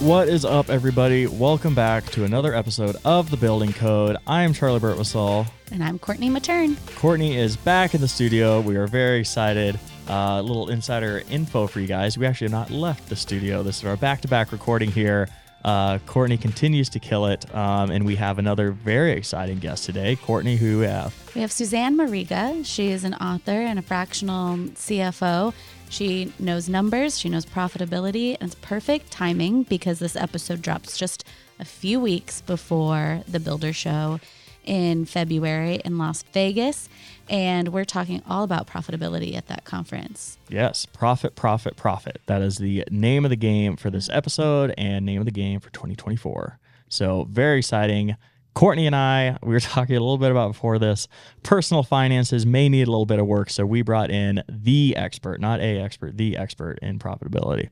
What is up, everybody? Welcome back to another episode of The Building Code. I am Charley Burt Burtwistle. And I'm Courtney Mattern. Courtney is back in the studio. We are very excited. A uh, little insider info for you guys. We actually have not left the studio. This is our back to back recording here. Uh, Courtney continues to kill it. Um, and we have another very exciting guest today. Courtney, who we have? We have Susanne Mariga. She is an author and a fractional CFO. She knows numbers, she knows profitability, and it's perfect timing because this episode drops just a few weeks before the Builder Show in February in Las Vegas. And we're talking all about profitability at that conference. Yes, profit, profit, profit. That is the name of the game for this episode and name of the game for 2024. So, very exciting. Courtney and I, we were talking a little bit about before this. Personal finances may need a little bit of work, so we brought in the expert, not a expert, the expert in profitability.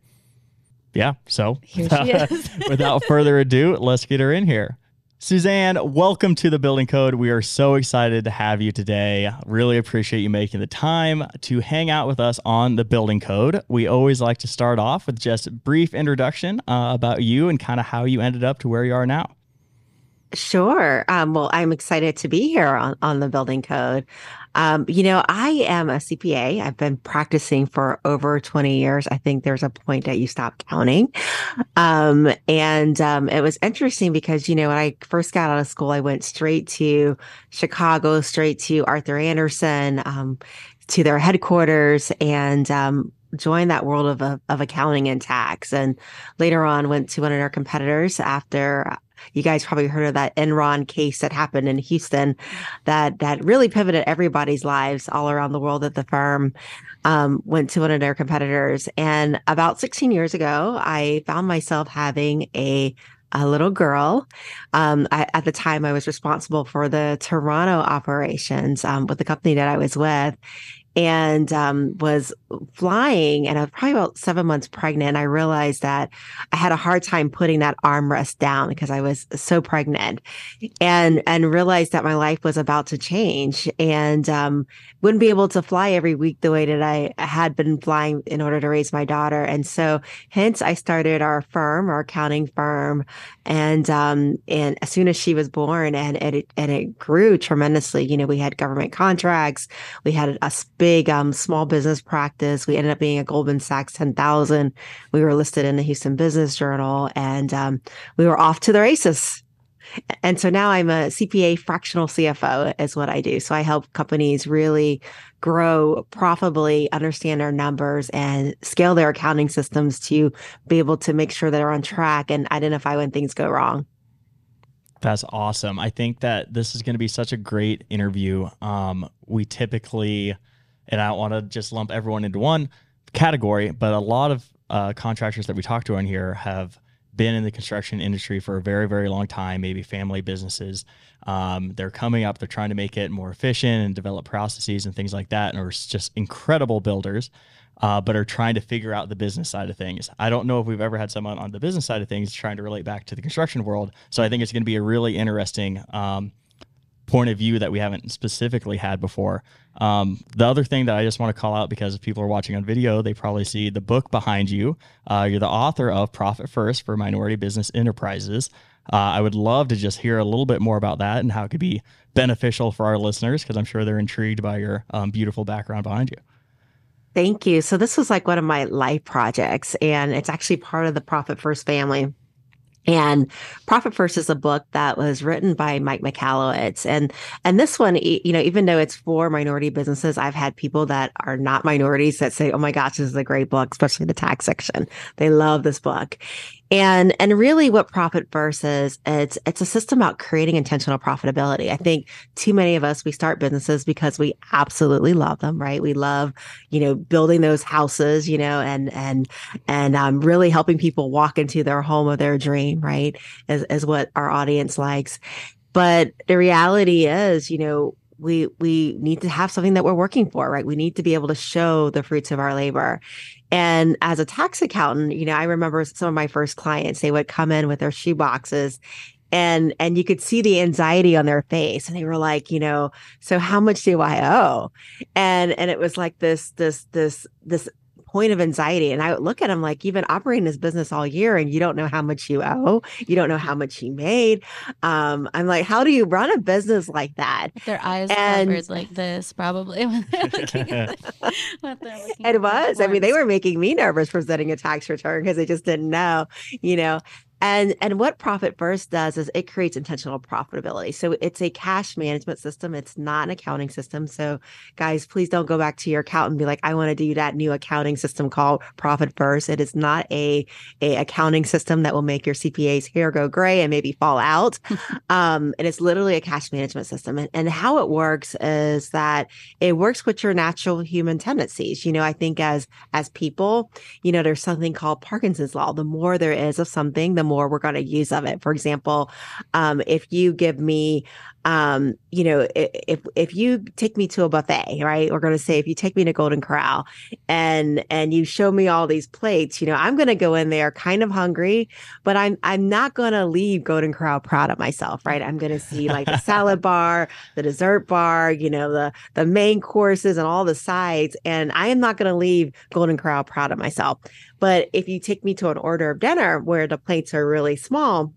Yeah, so without, without further ado, let's get her in here. Susanne, welcome to the Building Code. We are so excited to have you today. Really appreciate you making the time to hang out with us on the Building Code. We always like to start off with just a brief introduction uh, about you and kind of how you ended up to where you are now. Sure. Um, well, I'm excited to be here on, on the building code. Um, you know, I am a CPA. I've been practicing for over 20 years. I think there's a point that you stop counting. Um, and um, it was interesting because, you know, when I first got out of school, I went straight to Chicago, straight to Arthur Andersen, um, to their headquarters, and um, joined that world of, of accounting and tax and later on went to one of our competitors after you guys probably heard of that Enron case that happened in Houston that that really pivoted everybody's lives all around the world at the firm. Um, went to one of their competitors. And about 16 years ago, I found myself having a a little girl. Um, I, at the time, I was responsible for the Toronto operations um, with the company that I was with and um, was flying and I was probably about seven months pregnant. And I realized that I had a hard time putting that armrest down because I was so pregnant and and realized that my life was about to change and um, wouldn't be able to fly every week the way that I had been flying in order to raise my daughter. And so hence I started our firm, our accounting firm. And um, and as soon as she was born and, and it and it grew tremendously, you know, we had government contracts, we had a big um, small business practice. We ended up being a Goldman Sachs 10,000. We were listed in the Houston Business Journal and um, we were off to the races. And so now I'm a CPA fractional CFO is what I do. So I help companies really grow profitably, understand their numbers and scale their accounting systems to be able to make sure they're on track and identify when things go wrong. That's awesome. I think that this is going to be such a great interview. Um, we typically and I don't want to just lump everyone into one category, but a lot of uh, contractors that we talk to on here have been in the construction industry for a very, very long time, maybe family businesses. Um, they're coming up, they're trying to make it more efficient and develop processes and things like that, and are just incredible builders. Uh, but are trying to figure out the business side of things. I don't know if we've ever had someone on the business side of things trying to relate back to the construction world. So I think it's going to be a really interesting um, point of view that we haven't specifically had before. Um, the other thing that I just want to call out because if people are watching on video, they probably see the book behind you. Uh, you're the author of Profit First for Minority Business Enterprises. Uh, I would love to just hear a little bit more about that and how it could be beneficial for our listeners because I'm sure they're intrigued by your um, beautiful background behind you. Thank you. So, this was like one of my life projects, and it's actually part of the Profit First family. And Profit First is a book that was written by Mike Michalowicz. And and this one, you know, even though it's for minority businesses, I've had people that are not minorities that say, Oh my gosh, this is a great book, especially the tax section. They love this book. And and really what profit is, it's it's a system about creating intentional profitability. I think too many of us we start businesses because we absolutely love them, right? We love, you know, building those houses, you know, and and and um, really helping people walk into their home of their dream, right? Is is what our audience likes. But the reality is, you know, we we need to have something that we're working for right we need to be able to show the fruits of our labor and as a tax accountant, you know, I remember some of my first clients, they would come in with their shoe boxes and and you could see the anxiety on their face and they were like you know so how much do i owe? And and it was like this this this this point of anxiety. And I would look at him like, you've been operating this business all year and you don't know how much you owe. You don't know how much you made. Um, I'm like, how do you run a business like that? With Their eyes and, covered like this, probably. it was. I mean, they were making me nervous presenting a tax return because they just didn't know, you know. And and what Profit First does is it creates intentional profitability. So it's a cash management system. It's not an accounting system. So guys, please don't go back to your accountant and be like, I want to do that new accounting system called Profit First. It is not a, a accounting system that will make your CPA's hair go gray and maybe fall out. um, and it's literally a cash management system. And, and how it works is that it works with your natural human tendencies. You know, I think as as people, you know, there's something called Parkinson's law. The more there is of something, the more we're going to use of it. For example, um, if you give me, um, you know, if if you take me to a buffet, right? We're going to say if you take me to Golden Corral, and and you show me all these plates, you know, I'm going to go in there kind of hungry, but I'm I'm not going to leave Golden Corral proud of myself, right? I'm going to see like the salad bar, the dessert bar, you know, the the main courses and all the sides, and I am not going to leave Golden Corral proud of myself. But if you take me to an order of dinner where the plates are really small,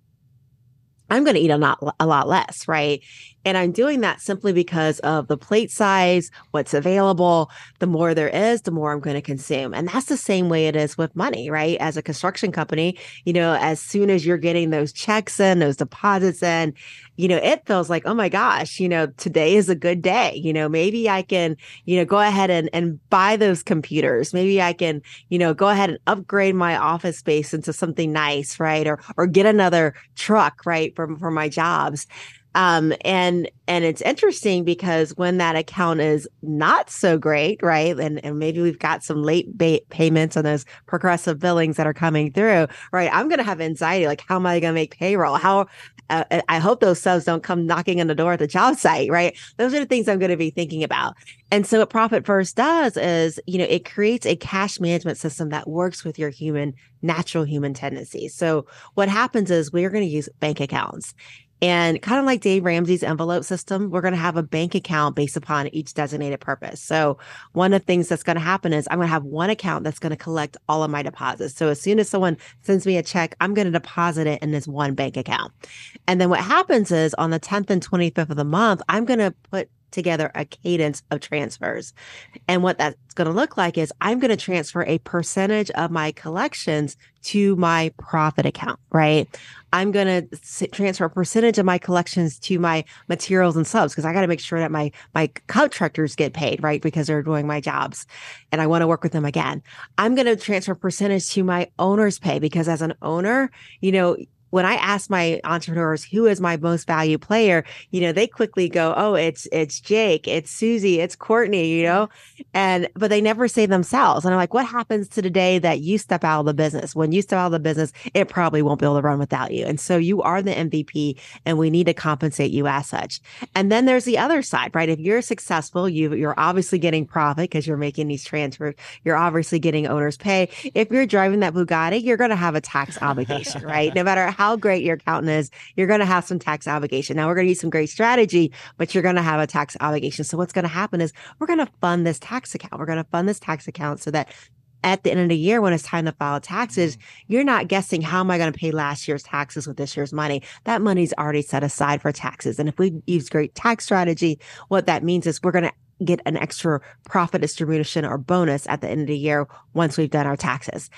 I'm going to eat a lot, a lot less, right? And I'm doing that simply because of the plate size, what's available. The more there is, the more I'm going to consume. And that's the same way it is with money, right? As a construction company, you know, as soon as you're getting those checks in, those deposits in, you know, it feels like, oh my gosh, you know, today is a good day. You know, maybe I can, you know, go ahead and, and buy those computers. Maybe I can, you know, go ahead and upgrade my office space into something nice, right? Or or get another truck, right, for, for my jobs. Um, and and it's interesting because when that account is not so great, right? And, and maybe we've got some late ba- payments on those progressive billings that are coming through, right? I'm going to have anxiety. Like, how am I going to make payroll? How, uh, I hope those subs don't come knocking on the door at the job site, right? Those are the things I'm going to be thinking about. And so what Profit First does is, you know, it creates a cash management system that works with your human, natural human tendencies. So what happens is we're going to use bank accounts and kind of like Dave Ramsey's envelope system, we're going to have a bank account based upon each designated purpose. So, one of the things that's going to happen is I'm going to have one account that's going to collect all of my deposits. So, as soon as someone sends me a check, I'm going to deposit it in this one bank account. And then what happens is on the 10th and 25th of the month, I'm going to put together a cadence of transfers. And what that's going to look like is I'm going to transfer a percentage of my collections to my profit account, right? I'm going to transfer a percentage of my collections to my materials and subs because I got to make sure that my my contractors get paid, right? Because they're doing my jobs and I want to work with them again. I'm going to transfer percentage to my owner's pay because as an owner, you know, when I ask my entrepreneurs who is my most valued player, you know, they quickly go, "Oh, it's it's Jake, it's Susie, it's Courtney," you know, and but they never say themselves. And I'm like, "What happens to the day that you step out of the business? When you step out of the business, it probably won't be able to run without you." And so you are the MVP, and we need to compensate you as such. And then there's the other side, right? If you're successful, you you're obviously getting profit because you're making these transfers. You're obviously getting owner's pay. If you're driving that Bugatti, you're going to have a tax obligation, right? No matter how great your accountant is, you're going to have some tax obligation. Now we're going to use some great strategy, but you're going to have a tax obligation. So what's going to happen is we're going to fund this tax account. We're going to fund this tax account so that at the end of the year when it's time to file taxes, mm-hmm. you're not guessing how am I going to pay last year's taxes with this year's money. That money's already set aside for taxes. And if we use great tax strategy, what that means is we're going to get an extra profit distribution or bonus at the end of the year once we've done our taxes.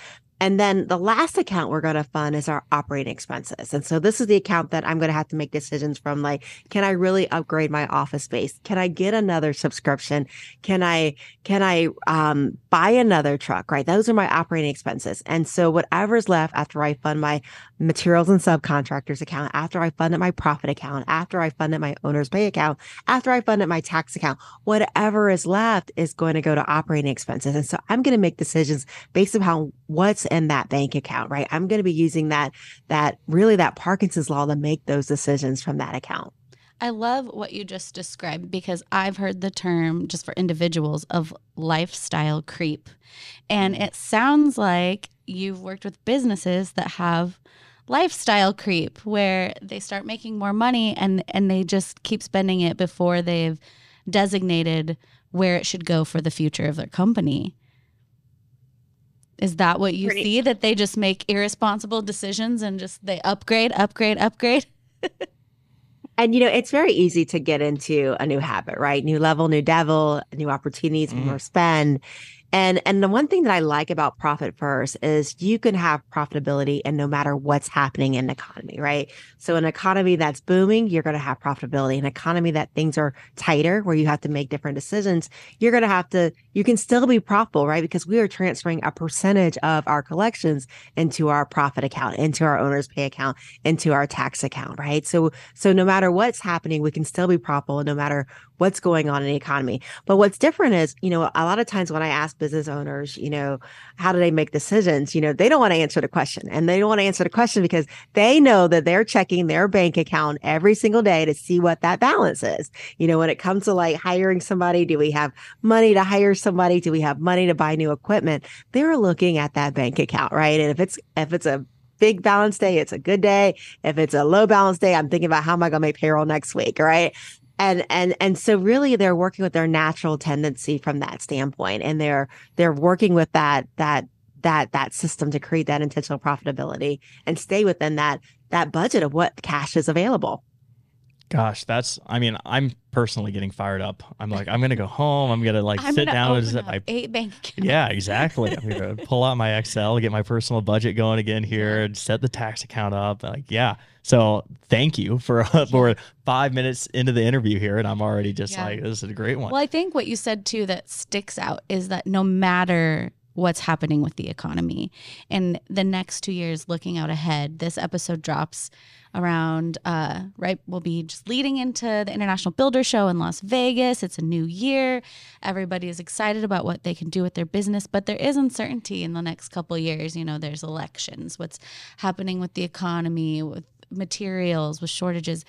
And then the last account we're going to fund is our operating expenses. And so this is the account that I'm going to have to make decisions from like, can I really upgrade my office space? Can I get another subscription? Can I, can I, um, buy another truck? Right. Those are my operating expenses. And so whatever's left after I fund my materials and subcontractors account, after I funded my profit account, after I funded my owner's pay account, after I funded my tax account, whatever is left is going to go to operating expenses. And so I'm going to make decisions based on what's in that bank account, right? I'm going to be using that, that really that Parkinson's law to make those decisions from that account. I love what you just described because I've heard the term just for individuals of lifestyle creep. And it sounds like you've worked with businesses that have lifestyle creep where they start making more money and and they just keep spending it before they've designated where it should go for the future of their company. Is that what you Pretty- see? That they just make irresponsible decisions and just they upgrade, upgrade, upgrade? And you know, it's very easy to get into a new habit, right? New level, new devil, new opportunities, Mm. more spend. And and the one thing that I like about Profit First is you can have profitability and no matter what's happening in the economy, right? So an economy that's booming, you're going to have profitability. An economy that things are tighter where you have to make different decisions, you're going to have to you can still be profitable, right? Because we are transferring a percentage of our collections into our profit account, into our owner's pay account, into our tax account, right? So so no matter what's happening, we can still be profitable no matter what's going on in the economy. But what's different is, you know, a lot of times when I ask business owners, you know, how do they make decisions? You know, they don't want to answer the question. And they don't want to answer the question because they know that they're checking their bank account every single day to see what that balance is. You know, when it comes to like hiring somebody, do we have money to hire somebody? Do we have money to buy new equipment? They're looking at that bank account, right? And if it's if it's a big balance day, it's a good day. If it's a low balance day, I'm thinking about how am I going to make payroll next week, right? And and and so really they're working with their natural tendency from that standpoint and they're they're working with that that that that system to create that intentional profitability and stay within that that budget of what cash is available. Gosh, that's. I mean, I'm personally getting fired up. I'm like, I'm gonna go home. I'm gonna like I'm sit gonna down and open set my. eight bank accounts. Yeah, exactly. I'm gonna pull out my Excel, get my personal budget going again here, and set the tax account up. Like, yeah. So thank you for for five minutes into the interview here, and I'm already just Yeah. like, this is a great one. Well, I think what you said too that sticks out is that no matter what's happening with the economy in the next two years, looking out ahead, this episode drops around uh right we'll be just leading into the international builder show in las vegas it's a new year everybody is excited about what they can do with their business but there is uncertainty in the next couple of years you know there's elections what's happening with the economy with materials with shortages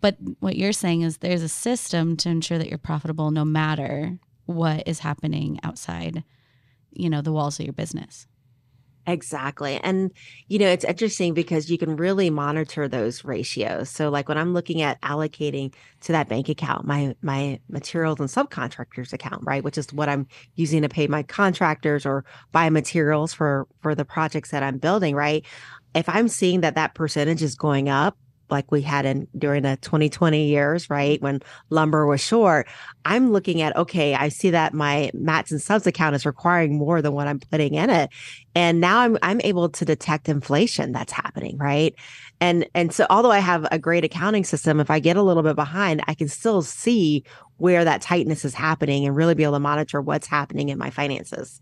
but what you're saying is there's a system to ensure that you're profitable no matter what is happening outside, you know, the walls of your business. Exactly. And, you know, it's interesting because you can really monitor those ratios. So like when I'm looking at allocating to that bank account, my my materials and subcontractors account, right, which is what I'm using to pay my contractors or buy materials for for the projects that I'm building, right? If I'm seeing that that percentage is going up, like we had in during the 2020 years, right? When lumber was short, I'm looking at, okay, I see that my mats and subs account is requiring more than what I'm putting in it. And now I'm I'm able to detect inflation that's happening, right? And and so although I have a great accounting system, if I get a little bit behind, I can still see where that tightness is happening and really be able to monitor what's happening in my finances.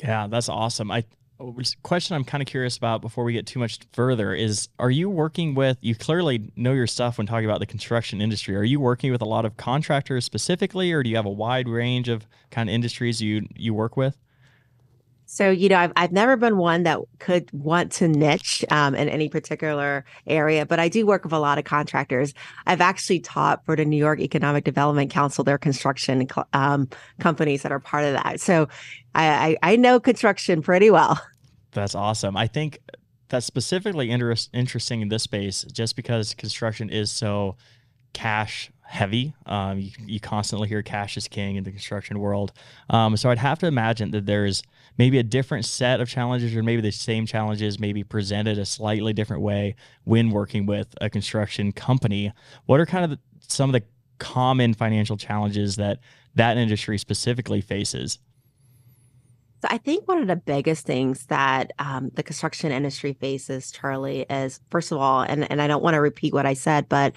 Yeah, that's awesome. I question I'm kind of curious about before we get too much further is are you working with you clearly know your stuff when talking about the construction industry. Are you working with a lot of contractors specifically or do you have a wide range of kind of industries you you work with? So, you know, I've, I've never been one that could want to niche um, in any particular area, but I do work with a lot of contractors. I've actually taught for the New York Economic Development Council, their construction um, companies that are part of that. So I, I, I know construction pretty well. That's awesome. I think that's specifically interest, interesting in this space just because construction is so cash heavy. Um, you, you constantly hear cash is king in the construction world. Um, so I'd have to imagine that there's maybe a different set of challenges or maybe the same challenges maybe presented a slightly different way when working with a construction company. What are kind of the, some of the common financial challenges that that industry specifically faces? So I think one of the biggest things that um, the construction industry faces, Charley, is first of all, and, and I don't want to repeat what I said, but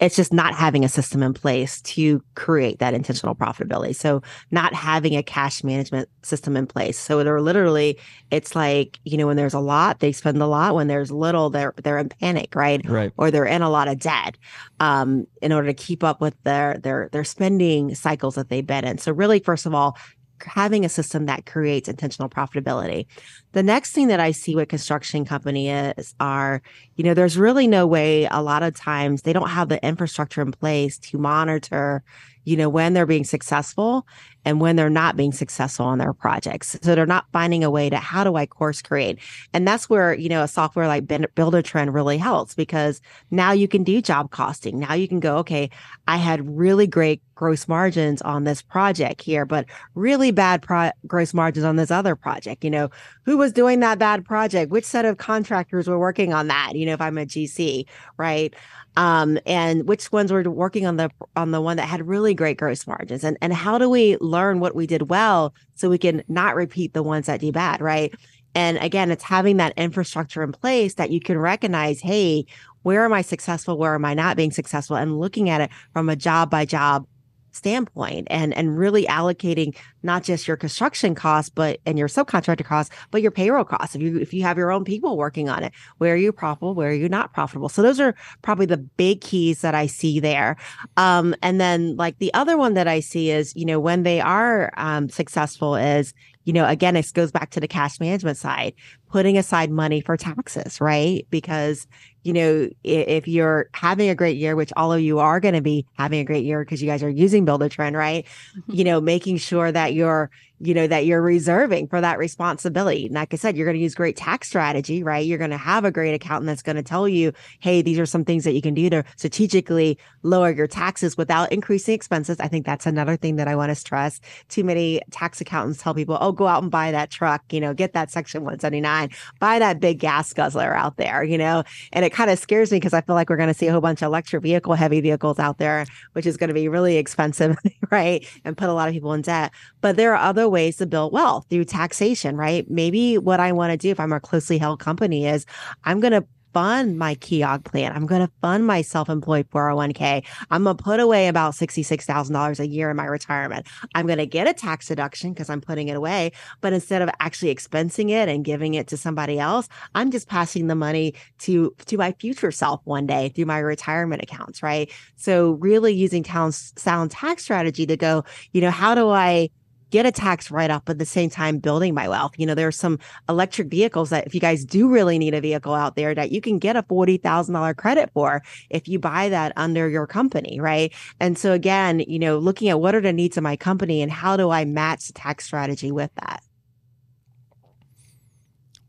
it's just not having a system in place to create that intentional profitability. So not having a cash management system in place. So they're literally, it's like, you know, when there's a lot, they spend a lot. When there's little, they're they're in panic, right? Right. Or they're in a lot of debt um, in order to keep up with their their their spending cycles that they've been in. So really, first of all, having a system that creates intentional profitability. The next thing that I see with construction company is are, you know, there's really no way a lot of times they don't have the infrastructure in place to monitor, you know, when they're being successful and when they're not being successful on their projects. So they're not finding a way to how do I course create? And that's where, you know, a software like Buildertrend really helps because now you can do job costing. Now you can go, okay, I had really great gross margins on this project here, but really bad pro- gross margins on this other project. You know, who was doing that bad project? Which set of contractors were working on that? You know, if I'm a GC, right? Um, and which ones were working on the on the one that had really great gross margins? And and how do we learn what we did well so we can not repeat the ones that do bad right? And again it's having that infrastructure in place that you can recognize hey where am i successful? Where am i not being successful? And looking at it from a job by job standpoint and and really allocating not just your construction costs but and your subcontractor costs but your payroll costs if you if you have your own people working on it. Where are you profitable? Where are you not profitable? So those are probably the big keys that i see there. Um, and then like the other one that i see is you know when they are um, successful is you know, again, it goes back to the cash management side, putting aside money for taxes, right? Because, you know, if you're having a great year, which all of you are going to be having a great year because you guys are using Buildertrend, right? Mm-hmm. You know, making sure that you're you know, that you're reserving for that responsibility. And like I said, you're going to use great tax strategy, right? You're going to have a great accountant that's going to tell you, hey, these are some things that you can do to strategically lower your taxes without increasing expenses. I think that's another thing that I want to stress. Too many tax accountants tell people, oh, go out and buy that truck, you know, get that section 179, buy that big gas guzzler out there, you know, and it kind of scares me because I feel like we're going to see a whole bunch of electric vehicle, heavy vehicles out there, which is going to be really expensive, right? And put a lot of people in debt. But there are other ways to build wealth through taxation, right? Maybe what I want to do if I'm a closely held company is I'm going to fund my Keogh plan. I'm going to fund my self-employed 401k. I'm going to put away about $66,000 a year in my retirement. I'm going to get a tax deduction because I'm putting it away. But instead of actually expensing it and giving it to somebody else, I'm just passing the money to, to my future self one day through my retirement accounts, right? So really using town, sound tax strategy to go, you know, how do I get a tax write off, but at the same time building my wealth. You know, there are some electric vehicles that if you guys do really need a vehicle out there that you can get a $40,000 credit for if you buy that under your company, right? And so again, you know, looking at what are the needs of my company and how do I match the tax strategy with that?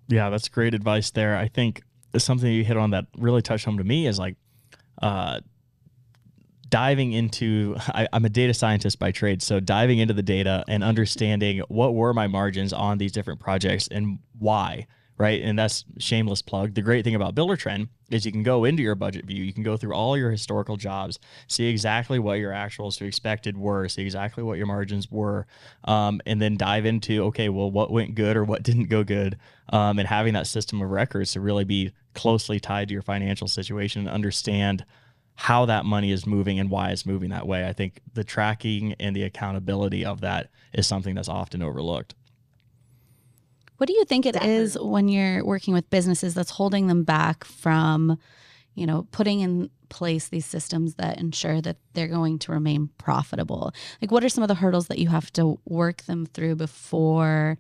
Yeah, that's great advice there. I think something you hit on that really touched home to me is like uh, diving into I, am a data scientist by trade so diving into the data and understanding what were my margins on these different projects and why right? And that's shameless plug. The great thing about buildertrend is you can go into your budget view you can go through all your historical jobs see exactly what your actuals to expected were see exactly what your margins were um, and then dive into okay well what went good or what didn't go good um, and having that system of records to really be closely tied to your financial situation and understand how that money is moving and why it's moving that way. I think the tracking and the accountability of that is something that's often overlooked. What do you think it Definitely. is when you're working with businesses that's holding them back from, you know, putting in place these systems that ensure that they're going to remain profitable? Like what are some of the hurdles that you have to work them through before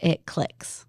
it clicks?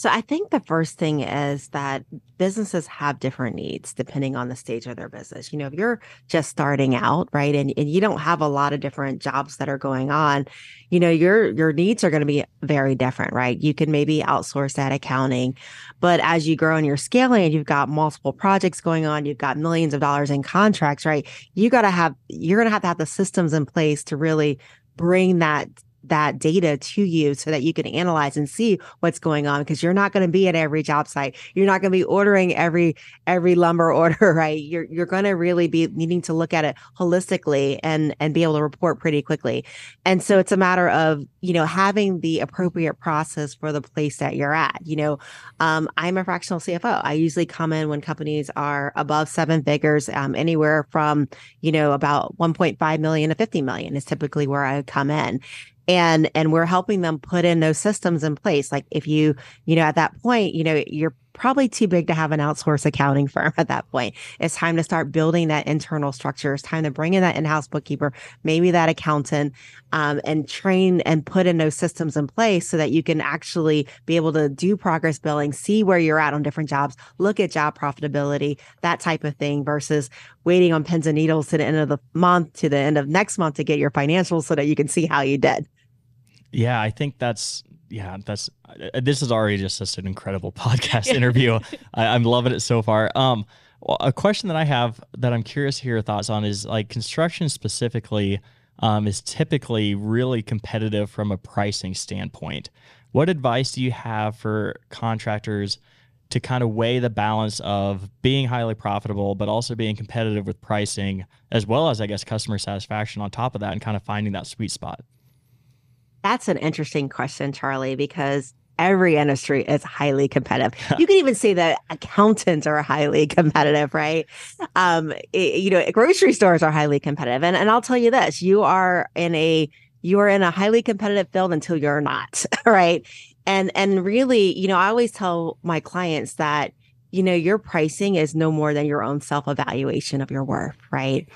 So I think the first thing is that businesses have different needs depending on the stage of their business. You know, if you're just starting out, right, and, and you don't have a lot of different jobs that are going on, you know, your your needs are going to be very different, right? You can maybe outsource that accounting, but as you grow and you're scaling and you've got multiple projects going on, you've got millions of dollars in contracts, right? You got to have you're going to have to have the systems in place to really bring that that data to you so that you can analyze and see what's going on because you're not going to be at every job site. You're not going to be ordering every every lumber order right? You're you're going to really be needing to look at it holistically and and be able to report pretty quickly. And so it's a matter of you know having the appropriate process for the place that you're at you know? Um, i'm a fractional cfo i usually come in when companies are above seven figures um, anywhere from you know about 1.5 million to 50 million is typically where i come in and and we're helping them put in those systems in place. Like if you you know at that point you know you're probably too big to have an outsourced accounting firm at that point. It's time to start building that internal structure. It's time to bring in that in-house bookkeeper, maybe that accountant, um, and train and put in those systems in place so that you can actually be able to do progress billing, see where you're at on different jobs, look at job profitability, that type of thing versus waiting on pins and needles to the end of the month to the end of next month to get your financials so that you can see how you did. Yeah, I think that's yeah, that's uh, this is already just such an incredible podcast interview. I, am loving it so far. Um, well, a question that I have that I'm curious to hear your thoughts on is like construction specifically um, is typically really competitive from a pricing standpoint. What advice do you have for contractors to kind of weigh the balance of being highly profitable, but also being competitive with pricing, as well as I guess customer satisfaction on top of that, and kind of finding that sweet spot? That's an interesting question, Charley, because every industry is highly competitive. you can even say that accountants are highly competitive, right? Um, it, you know, grocery stores are highly competitive. And, and I'll tell you this, you are in a, you are in a highly competitive field until you're not, right? And, and really, you know, I always tell my clients that, you know, your pricing is no more than your own self evaluation of your worth, right?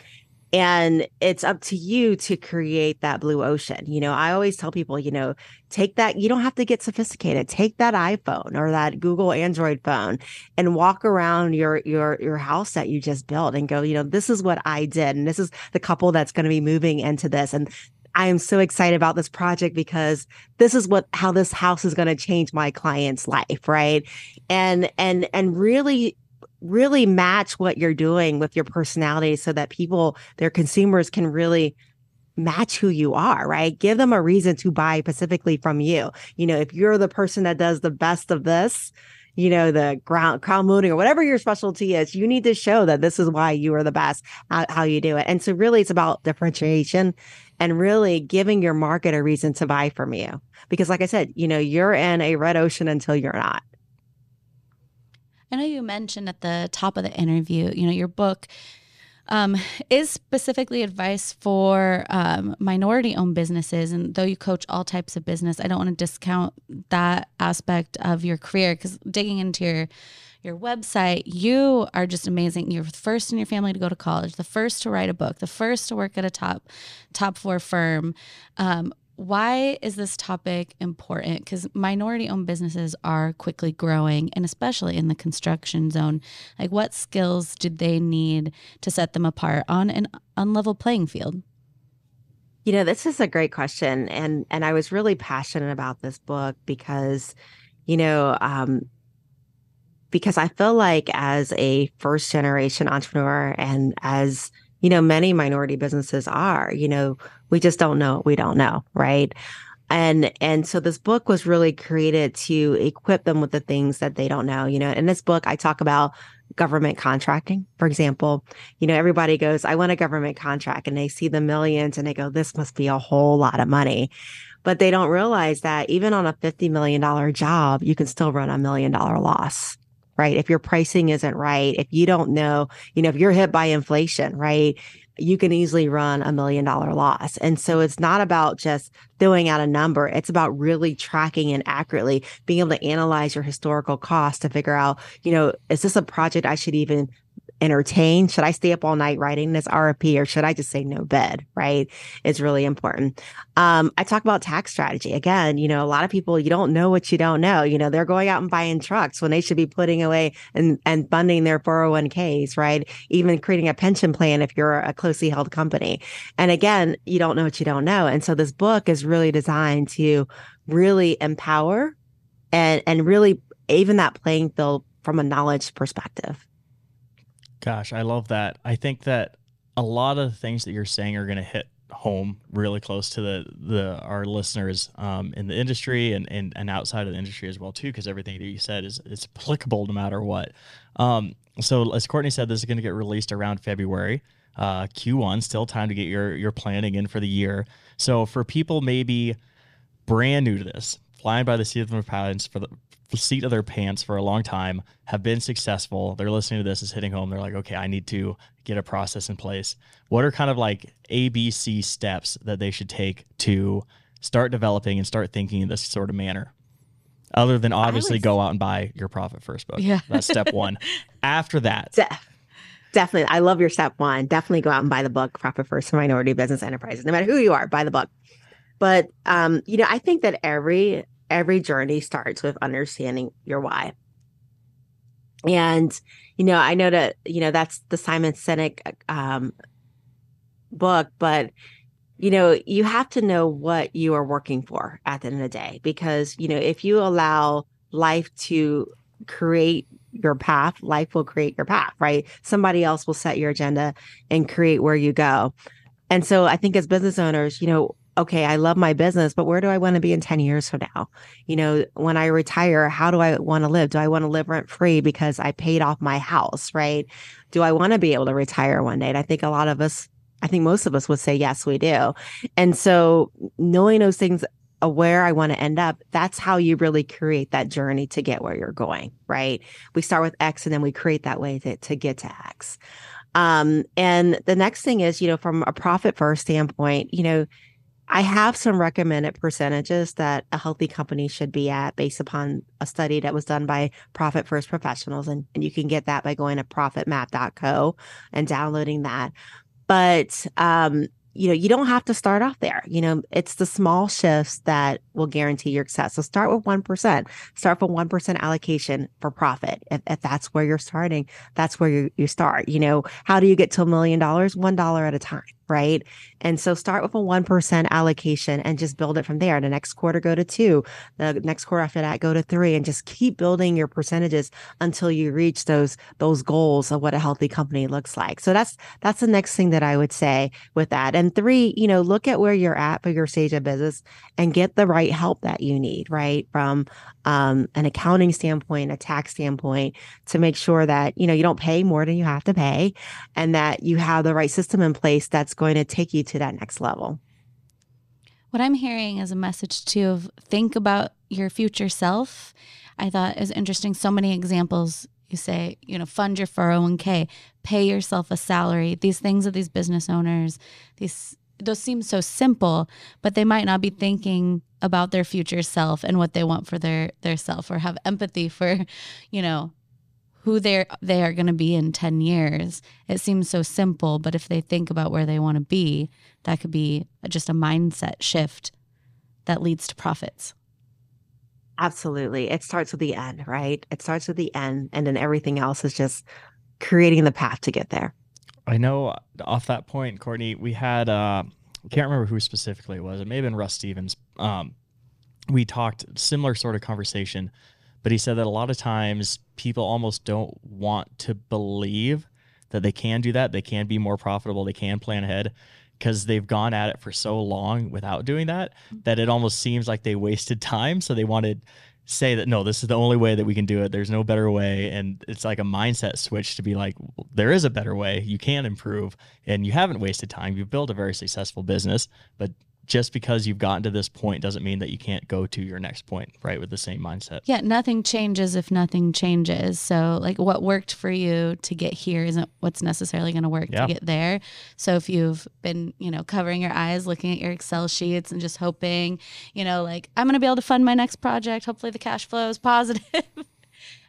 And it's up to you to create that blue ocean. You know i always tell people you know take that you don't have to get sophisticated. Take that iphone or that google android phone and walk around your your your house that you just built and go you know this is what i did. And this is the couple that's going to be moving into this. And I am so excited about this project because this is what how this house is going to change my client's life, right? And and and really really match what you're doing with your personality so that people, their consumers can really match who you are, right? Give them a reason to buy specifically from you. You know, if you're the person that does the best of this, you know, the ground crown molding or whatever your specialty is, you need to show that this is why you are the best how, how you do it. And so really it's about differentiation and really giving your market a reason to buy from you. Because like I said, you know, you're in a red ocean until you're not. I know you mentioned at the top of the interview, you know, your book um, is specifically advice for um, minority owned businesses. And though you coach all types of business, I don't want to discount that aspect of your career because digging into your your website, you are just amazing. You're the first in your family to go to college, the first to write a book, the first to work at a top top four firm. Um, why is this topic important? Because minority owned businesses are quickly growing, and especially in the construction zone. Like, what skills do they need to set them apart on an unlevel playing field? You know, this is a great question, and and I was really passionate about this book because, you know, um, because I feel like as a first generation entrepreneur and as you know, many minority businesses are, you know, we just don't know we don't know, right? And and so this book was really created to equip them with the things that they don't know. You know, in this book, I talk about government contracting. For example, you know, everybody goes, I want a government contract, and they see the millions and they go, this must be a whole lot of money. But they don't realize that even on a $50 million job, you can still run a million dollar loss right? If your pricing isn't right, if you don't know, you know, if you're hit by inflation, right? You can easily run a million dollar loss. And so it's not about just throwing out a number. It's about really tracking and accurately being able to analyze your historical cost to figure out, you know, is this a project I should even entertain? Should I stay up all night writing this RFP or should I just say no bed? Right. It's really important. Um, I talk about tax strategy. Again, you know, a lot of people, you don't know what you don't know. You know, they're going out and buying trucks when they should be putting away and, and funding their 401ks, right? Even creating a pension plan if you're a closely held company. And again, you don't know what you don't know. And so this book is really designed to really empower and, and really even that playing field from a knowledge perspective. Gosh, I love that. I think that a lot of the things that you're saying are going to hit home really close to the the our listeners um, in the industry and, and and outside of the industry as well too because everything that you said is is applicable no matter what um, so as courtney said this is going to get released around february uh, q1 still time to get your your planning in for the year so for people maybe brand new to this flying by the seat of their pants for the seat of their pants for a long time, have been successful. They're listening to this, is hitting home. They're like, okay, I need to get a process in place. What are kind of like ABC steps that they should take to start developing and start thinking in this sort of manner? Other than obviously go out and buy your Profit First book. Yeah. That's step one. After that, De- definitely. I love your step one. Definitely go out and buy the book, Profit First for Minority Business Enterprises. No matter who you are, buy the book. But um, you know, I think that every every journey starts with understanding your why. And you know, I know that you know that's the Simon Sinek um, book, but you know, you have to know what you are working for at the end of the day, because you know, if you allow life to create your path, life will create your path, right? Somebody else will set your agenda and create where you go. And so I think as business owners, you know, okay, I love my business, but where do I want to be in 10 years from now? You know, when I retire, how do I want to live? Do I want to live rent free because I paid off my house, right? Do I want to be able to retire one day? And I think a lot of us, I think most of us would say, yes, we do. And so knowing those things, where I want to end up, that's how you really create that journey to get where you're going, right? We start with X and then we create that way to, to get to X. Um, and the next thing is, you know, from a profit first standpoint, you know, I have some recommended percentages that a healthy company should be at based upon a study that was done by Profit First Professionals. And, and you can get that by going to profitmap.co and downloading that. But um, you know, you don't have to start off there. You know, it's the small shifts that will guarantee your success. So start with 1%, start with 1% allocation for profit. If, if that's where you're starting, that's where you, you start. You know, how do you get to a million dollars? $1 at a time right? And so start with a 1% allocation and just build it from there. The next quarter, go to two. The next quarter after that, go to three and just keep building your percentages until you reach those, those goals of what a healthy company looks like. So that's, that's the next thing that I would say with that. And three, you know, look at where you're at for your stage of business and get the right help that you need, right? From um, an accounting standpoint, a tax standpoint, to make sure that, you know, you don't pay more than you have to pay and that you have the right system in place that's going to take you to that next level. What I'm hearing is a message to think about your future self. I thought is interesting. So many examples you say, you know, fund your 401k, pay yourself a salary. These things of these business owners, these those seem so simple, but they might not be thinking about their future self and what they want for their their self or have empathy for, you know, who they're they are going to be in 10 years. It seems so simple but if they think about where they want to be that could be just a mindset shift that leads to profits. Absolutely. It starts with the end right? It starts with the end and then everything else is just creating the path to get there i know off that point courtney we had uh I can't remember who specifically it was it may have been russ stevens um we talked similar sort of conversation but he said that a lot of times people almost don't want to believe that they can do that. They can be more profitable. They can plan ahead because they've gone at it for so long without doing that that it almost seems like they wasted time. So they want to say that no, this is the only way that we can do it. There's no better way. And it's like a mindset switch to be like, there is a better way. You can improve and you haven't wasted time. You've built a very successful business, but just because you've gotten to this point doesn't mean that you can't go to your next point, right? With the same mindset. Yeah, nothing changes if nothing changes. So, like, what worked for you to get here isn't what's necessarily going to work yeah. to get there. So, if you've been, you know, covering your eyes, looking at your Excel sheets and just hoping, you know, like, I'm going to be able to fund my next project, hopefully the cash flow is positive.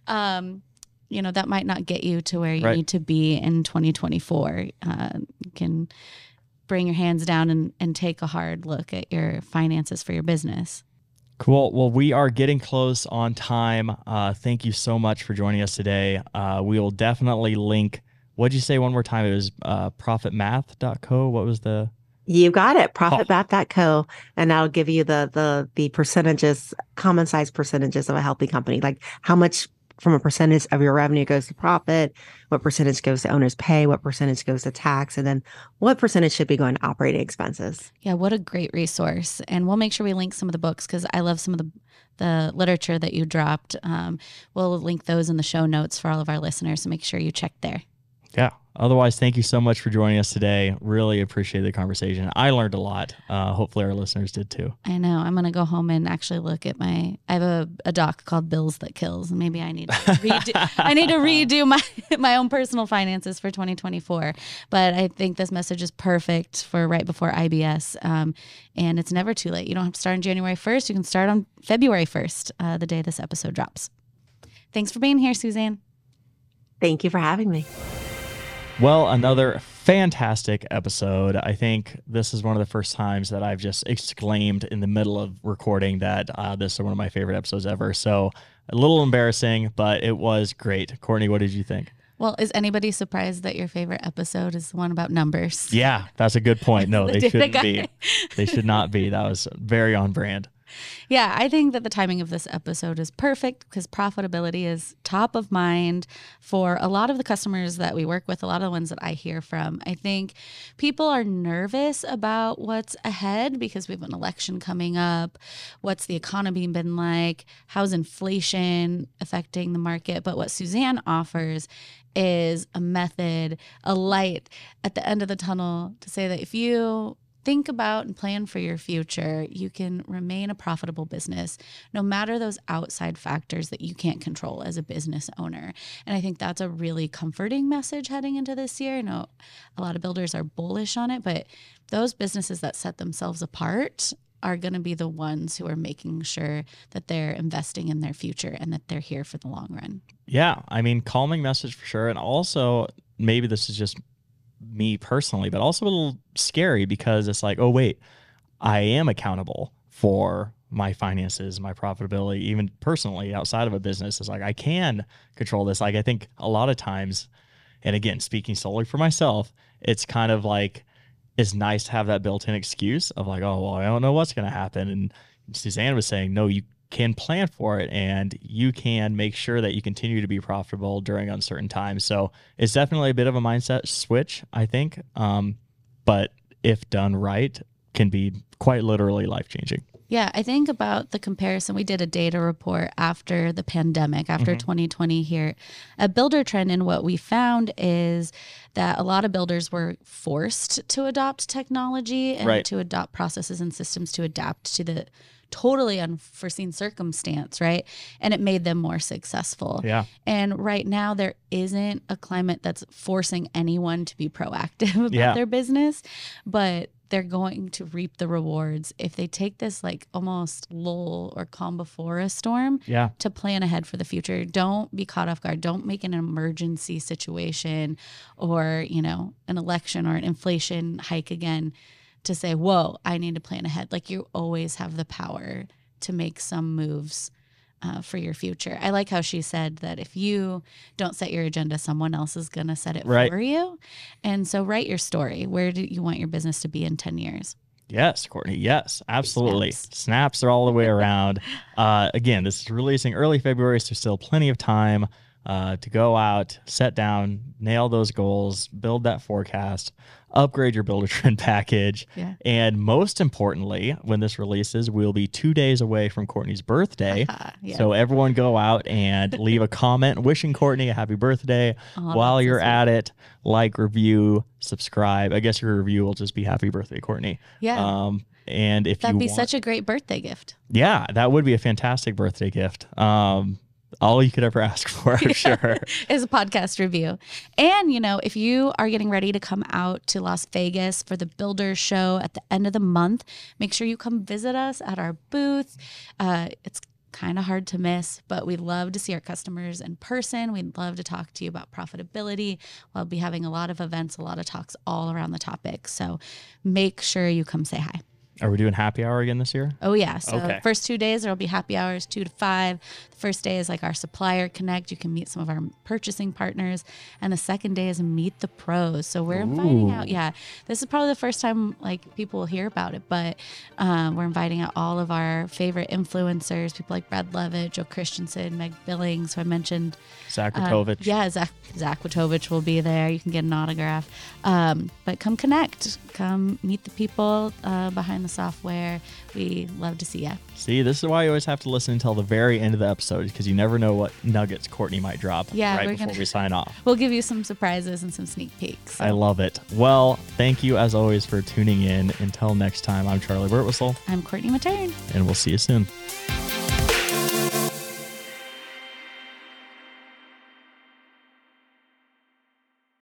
um, you know, that might not get you to where you right. need to be in 2024. Uh, you can bring your hands down and, and take a hard look at your finances for your business. Cool. Well, we are getting close on time. Uh, thank you so much for joining us today. Uh, we will definitely link. What'd you say one more time? It was uh, profitmath.co. What was the? You got it. Profitmath.co. And that'll give you the, the, the percentages, common size percentages of a healthy company, like how much from a percentage of your revenue goes to profit, what percentage goes to owner's pay, what percentage goes to tax, and then what percentage should be going to operating expenses. Yeah, what a great resource. And we'll make sure we link some of the books because I love some of the the literature that you dropped. Um, we'll link those in the show notes for all of our listeners, so make sure you check there. Yeah. Otherwise, thank you so much for joining us today. Really appreciate the conversation. I learned a lot. Uh, hopefully, our listeners did too. I know. I'm gonna go home and actually look at my. I have a, a doc called Bills That Kills. Maybe I need to redo, I need to redo my my own personal finances for 2024. But I think this message is perfect for right before IBS. Um, and it's never too late. You don't have to start on January 1st. You can start on February 1st, uh, the day this episode drops. Thanks for being here, Susanne. Thank you for having me. Well, another fantastic episode. I think this is one of the first times that I've just exclaimed in the middle of recording that uh, this is one of my favorite episodes ever. So a little embarrassing, but it was great. Courtney, what did you think? Well, is anybody surprised that your favorite episode is the one about numbers? Yeah, that's a good point. No, The they shouldn't guy. be. They should not be. That was very on brand. Yeah, I think that the timing of this episode is perfect because profitability is top of mind for a lot of the customers that we work with, a lot of the ones that I hear from. I think people are nervous about what's ahead because we have an election coming up. What's the economy been like? How's inflation affecting the market? But what Susanne offers is a method, a light at the end of the tunnel to say that if you think about and plan for your future, you can remain a profitable business no matter those outside factors that you can't control as a business owner. And I think that's a really comforting message heading into this year. I know a lot of builders are bullish on it, but those businesses that set themselves apart are going to be the ones who are making sure that they're investing in their future and that they're here for the long run. Yeah, I mean, calming message for sure. And also, maybe this is just me personally, but also a little scary because it's like, oh, wait, I am accountable for my finances, my profitability, even personally outside of a business. It's like I can control this. Like, I think a lot of times, and again, speaking solely for myself, it's kind of like, it's nice to have that built in excuse of like, oh, well, I don't know what's going to happen. And Susanne was saying, no, you can plan for it and you can make sure that you continue to be profitable during uncertain times. So it's definitely a bit of a mindset switch, I think. Um, but if done right, can be quite literally life changing. Yeah, I think about the comparison. We did a data report after the pandemic, after Mm-hmm. 2020 here a Buildertrend. And what we found is that a lot of builders were forced to adopt technology and Right. to adopt processes and systems to adapt to the totally unforeseen circumstance, right? And it made them more successful. Yeah. And right now, there isn't a climate that's forcing anyone to be proactive about Yeah. their business, but they're going to reap the rewards if they take this like almost lull or calm before a storm Yeah. to plan ahead for the future. Don't be caught off guard. Don't make an emergency situation or, you know, an election or an inflation hike again to say, whoa, I need to plan ahead. Like you always have the power to make some moves uh, for your future. I like how she said that if you don't set your agenda, someone else is going to set it Right. for you. And so write your story. Where do you want your business to be in 10 years? Yes, Courtney. Yes, absolutely. Snaps. Snaps, are all the way around. uh, again, this is releasing early February, so still plenty of time uh, to go out, set down, nail those goals, build that forecast, upgrade your Builder Trend package. Yeah. And most importantly, when this releases, we'll be two days away from Courtney's birthday. Yeah. So everyone go out and leave a comment wishing Courtney a happy birthday. Oh, While you're sweet. at it, like, review, subscribe. I guess your review will just be happy birthday, Courtney. yeah. Um, and if you That'd be want, such a great birthday gift. yeah, that would be a fantastic birthday gift. Um, all you could ever ask for, I'm sure. is a podcast review. And, you know, if you are getting ready to come out to Las Vegas for the Builders Show at the end of the month, make sure you come visit us at our booth. Uh, it's kind of hard to miss, but we love to see our customers in person. We'd love to talk to you about profitability. We'll be having a lot of events, a lot of talks all around the topic. So make sure you come say hi. Are we doing happy hour again this year? Oh yeah. So Okay. first two days there'll be happy hours two to five. The first day is like our supplier connect. You can meet some of our purchasing partners, and the second day is meet the pros. So we're inviting out. Yeah, this is probably the first time like people will hear about it, but um, we're inviting out all of our favorite influencers, people like Brad Levitt, Joe Christensen, Meg Billings, who I mentioned. Zach Um, Ratovich. yeah, Zach Zach Witovich will be there. You can get an autograph. Um, but come connect. Come meet the people uh, behind the software. We love to see you. See, this is why you always have to listen until the very end of the episode because you never know what nuggets Courtney might drop Yeah, right before gonna- we sign off. We'll give you some surprises and some sneak peeks. I love it. Well, thank you as always for tuning in. Until next time, I'm Charley Burtwistle, I'm Courtney Mattern. and we'll see you soon.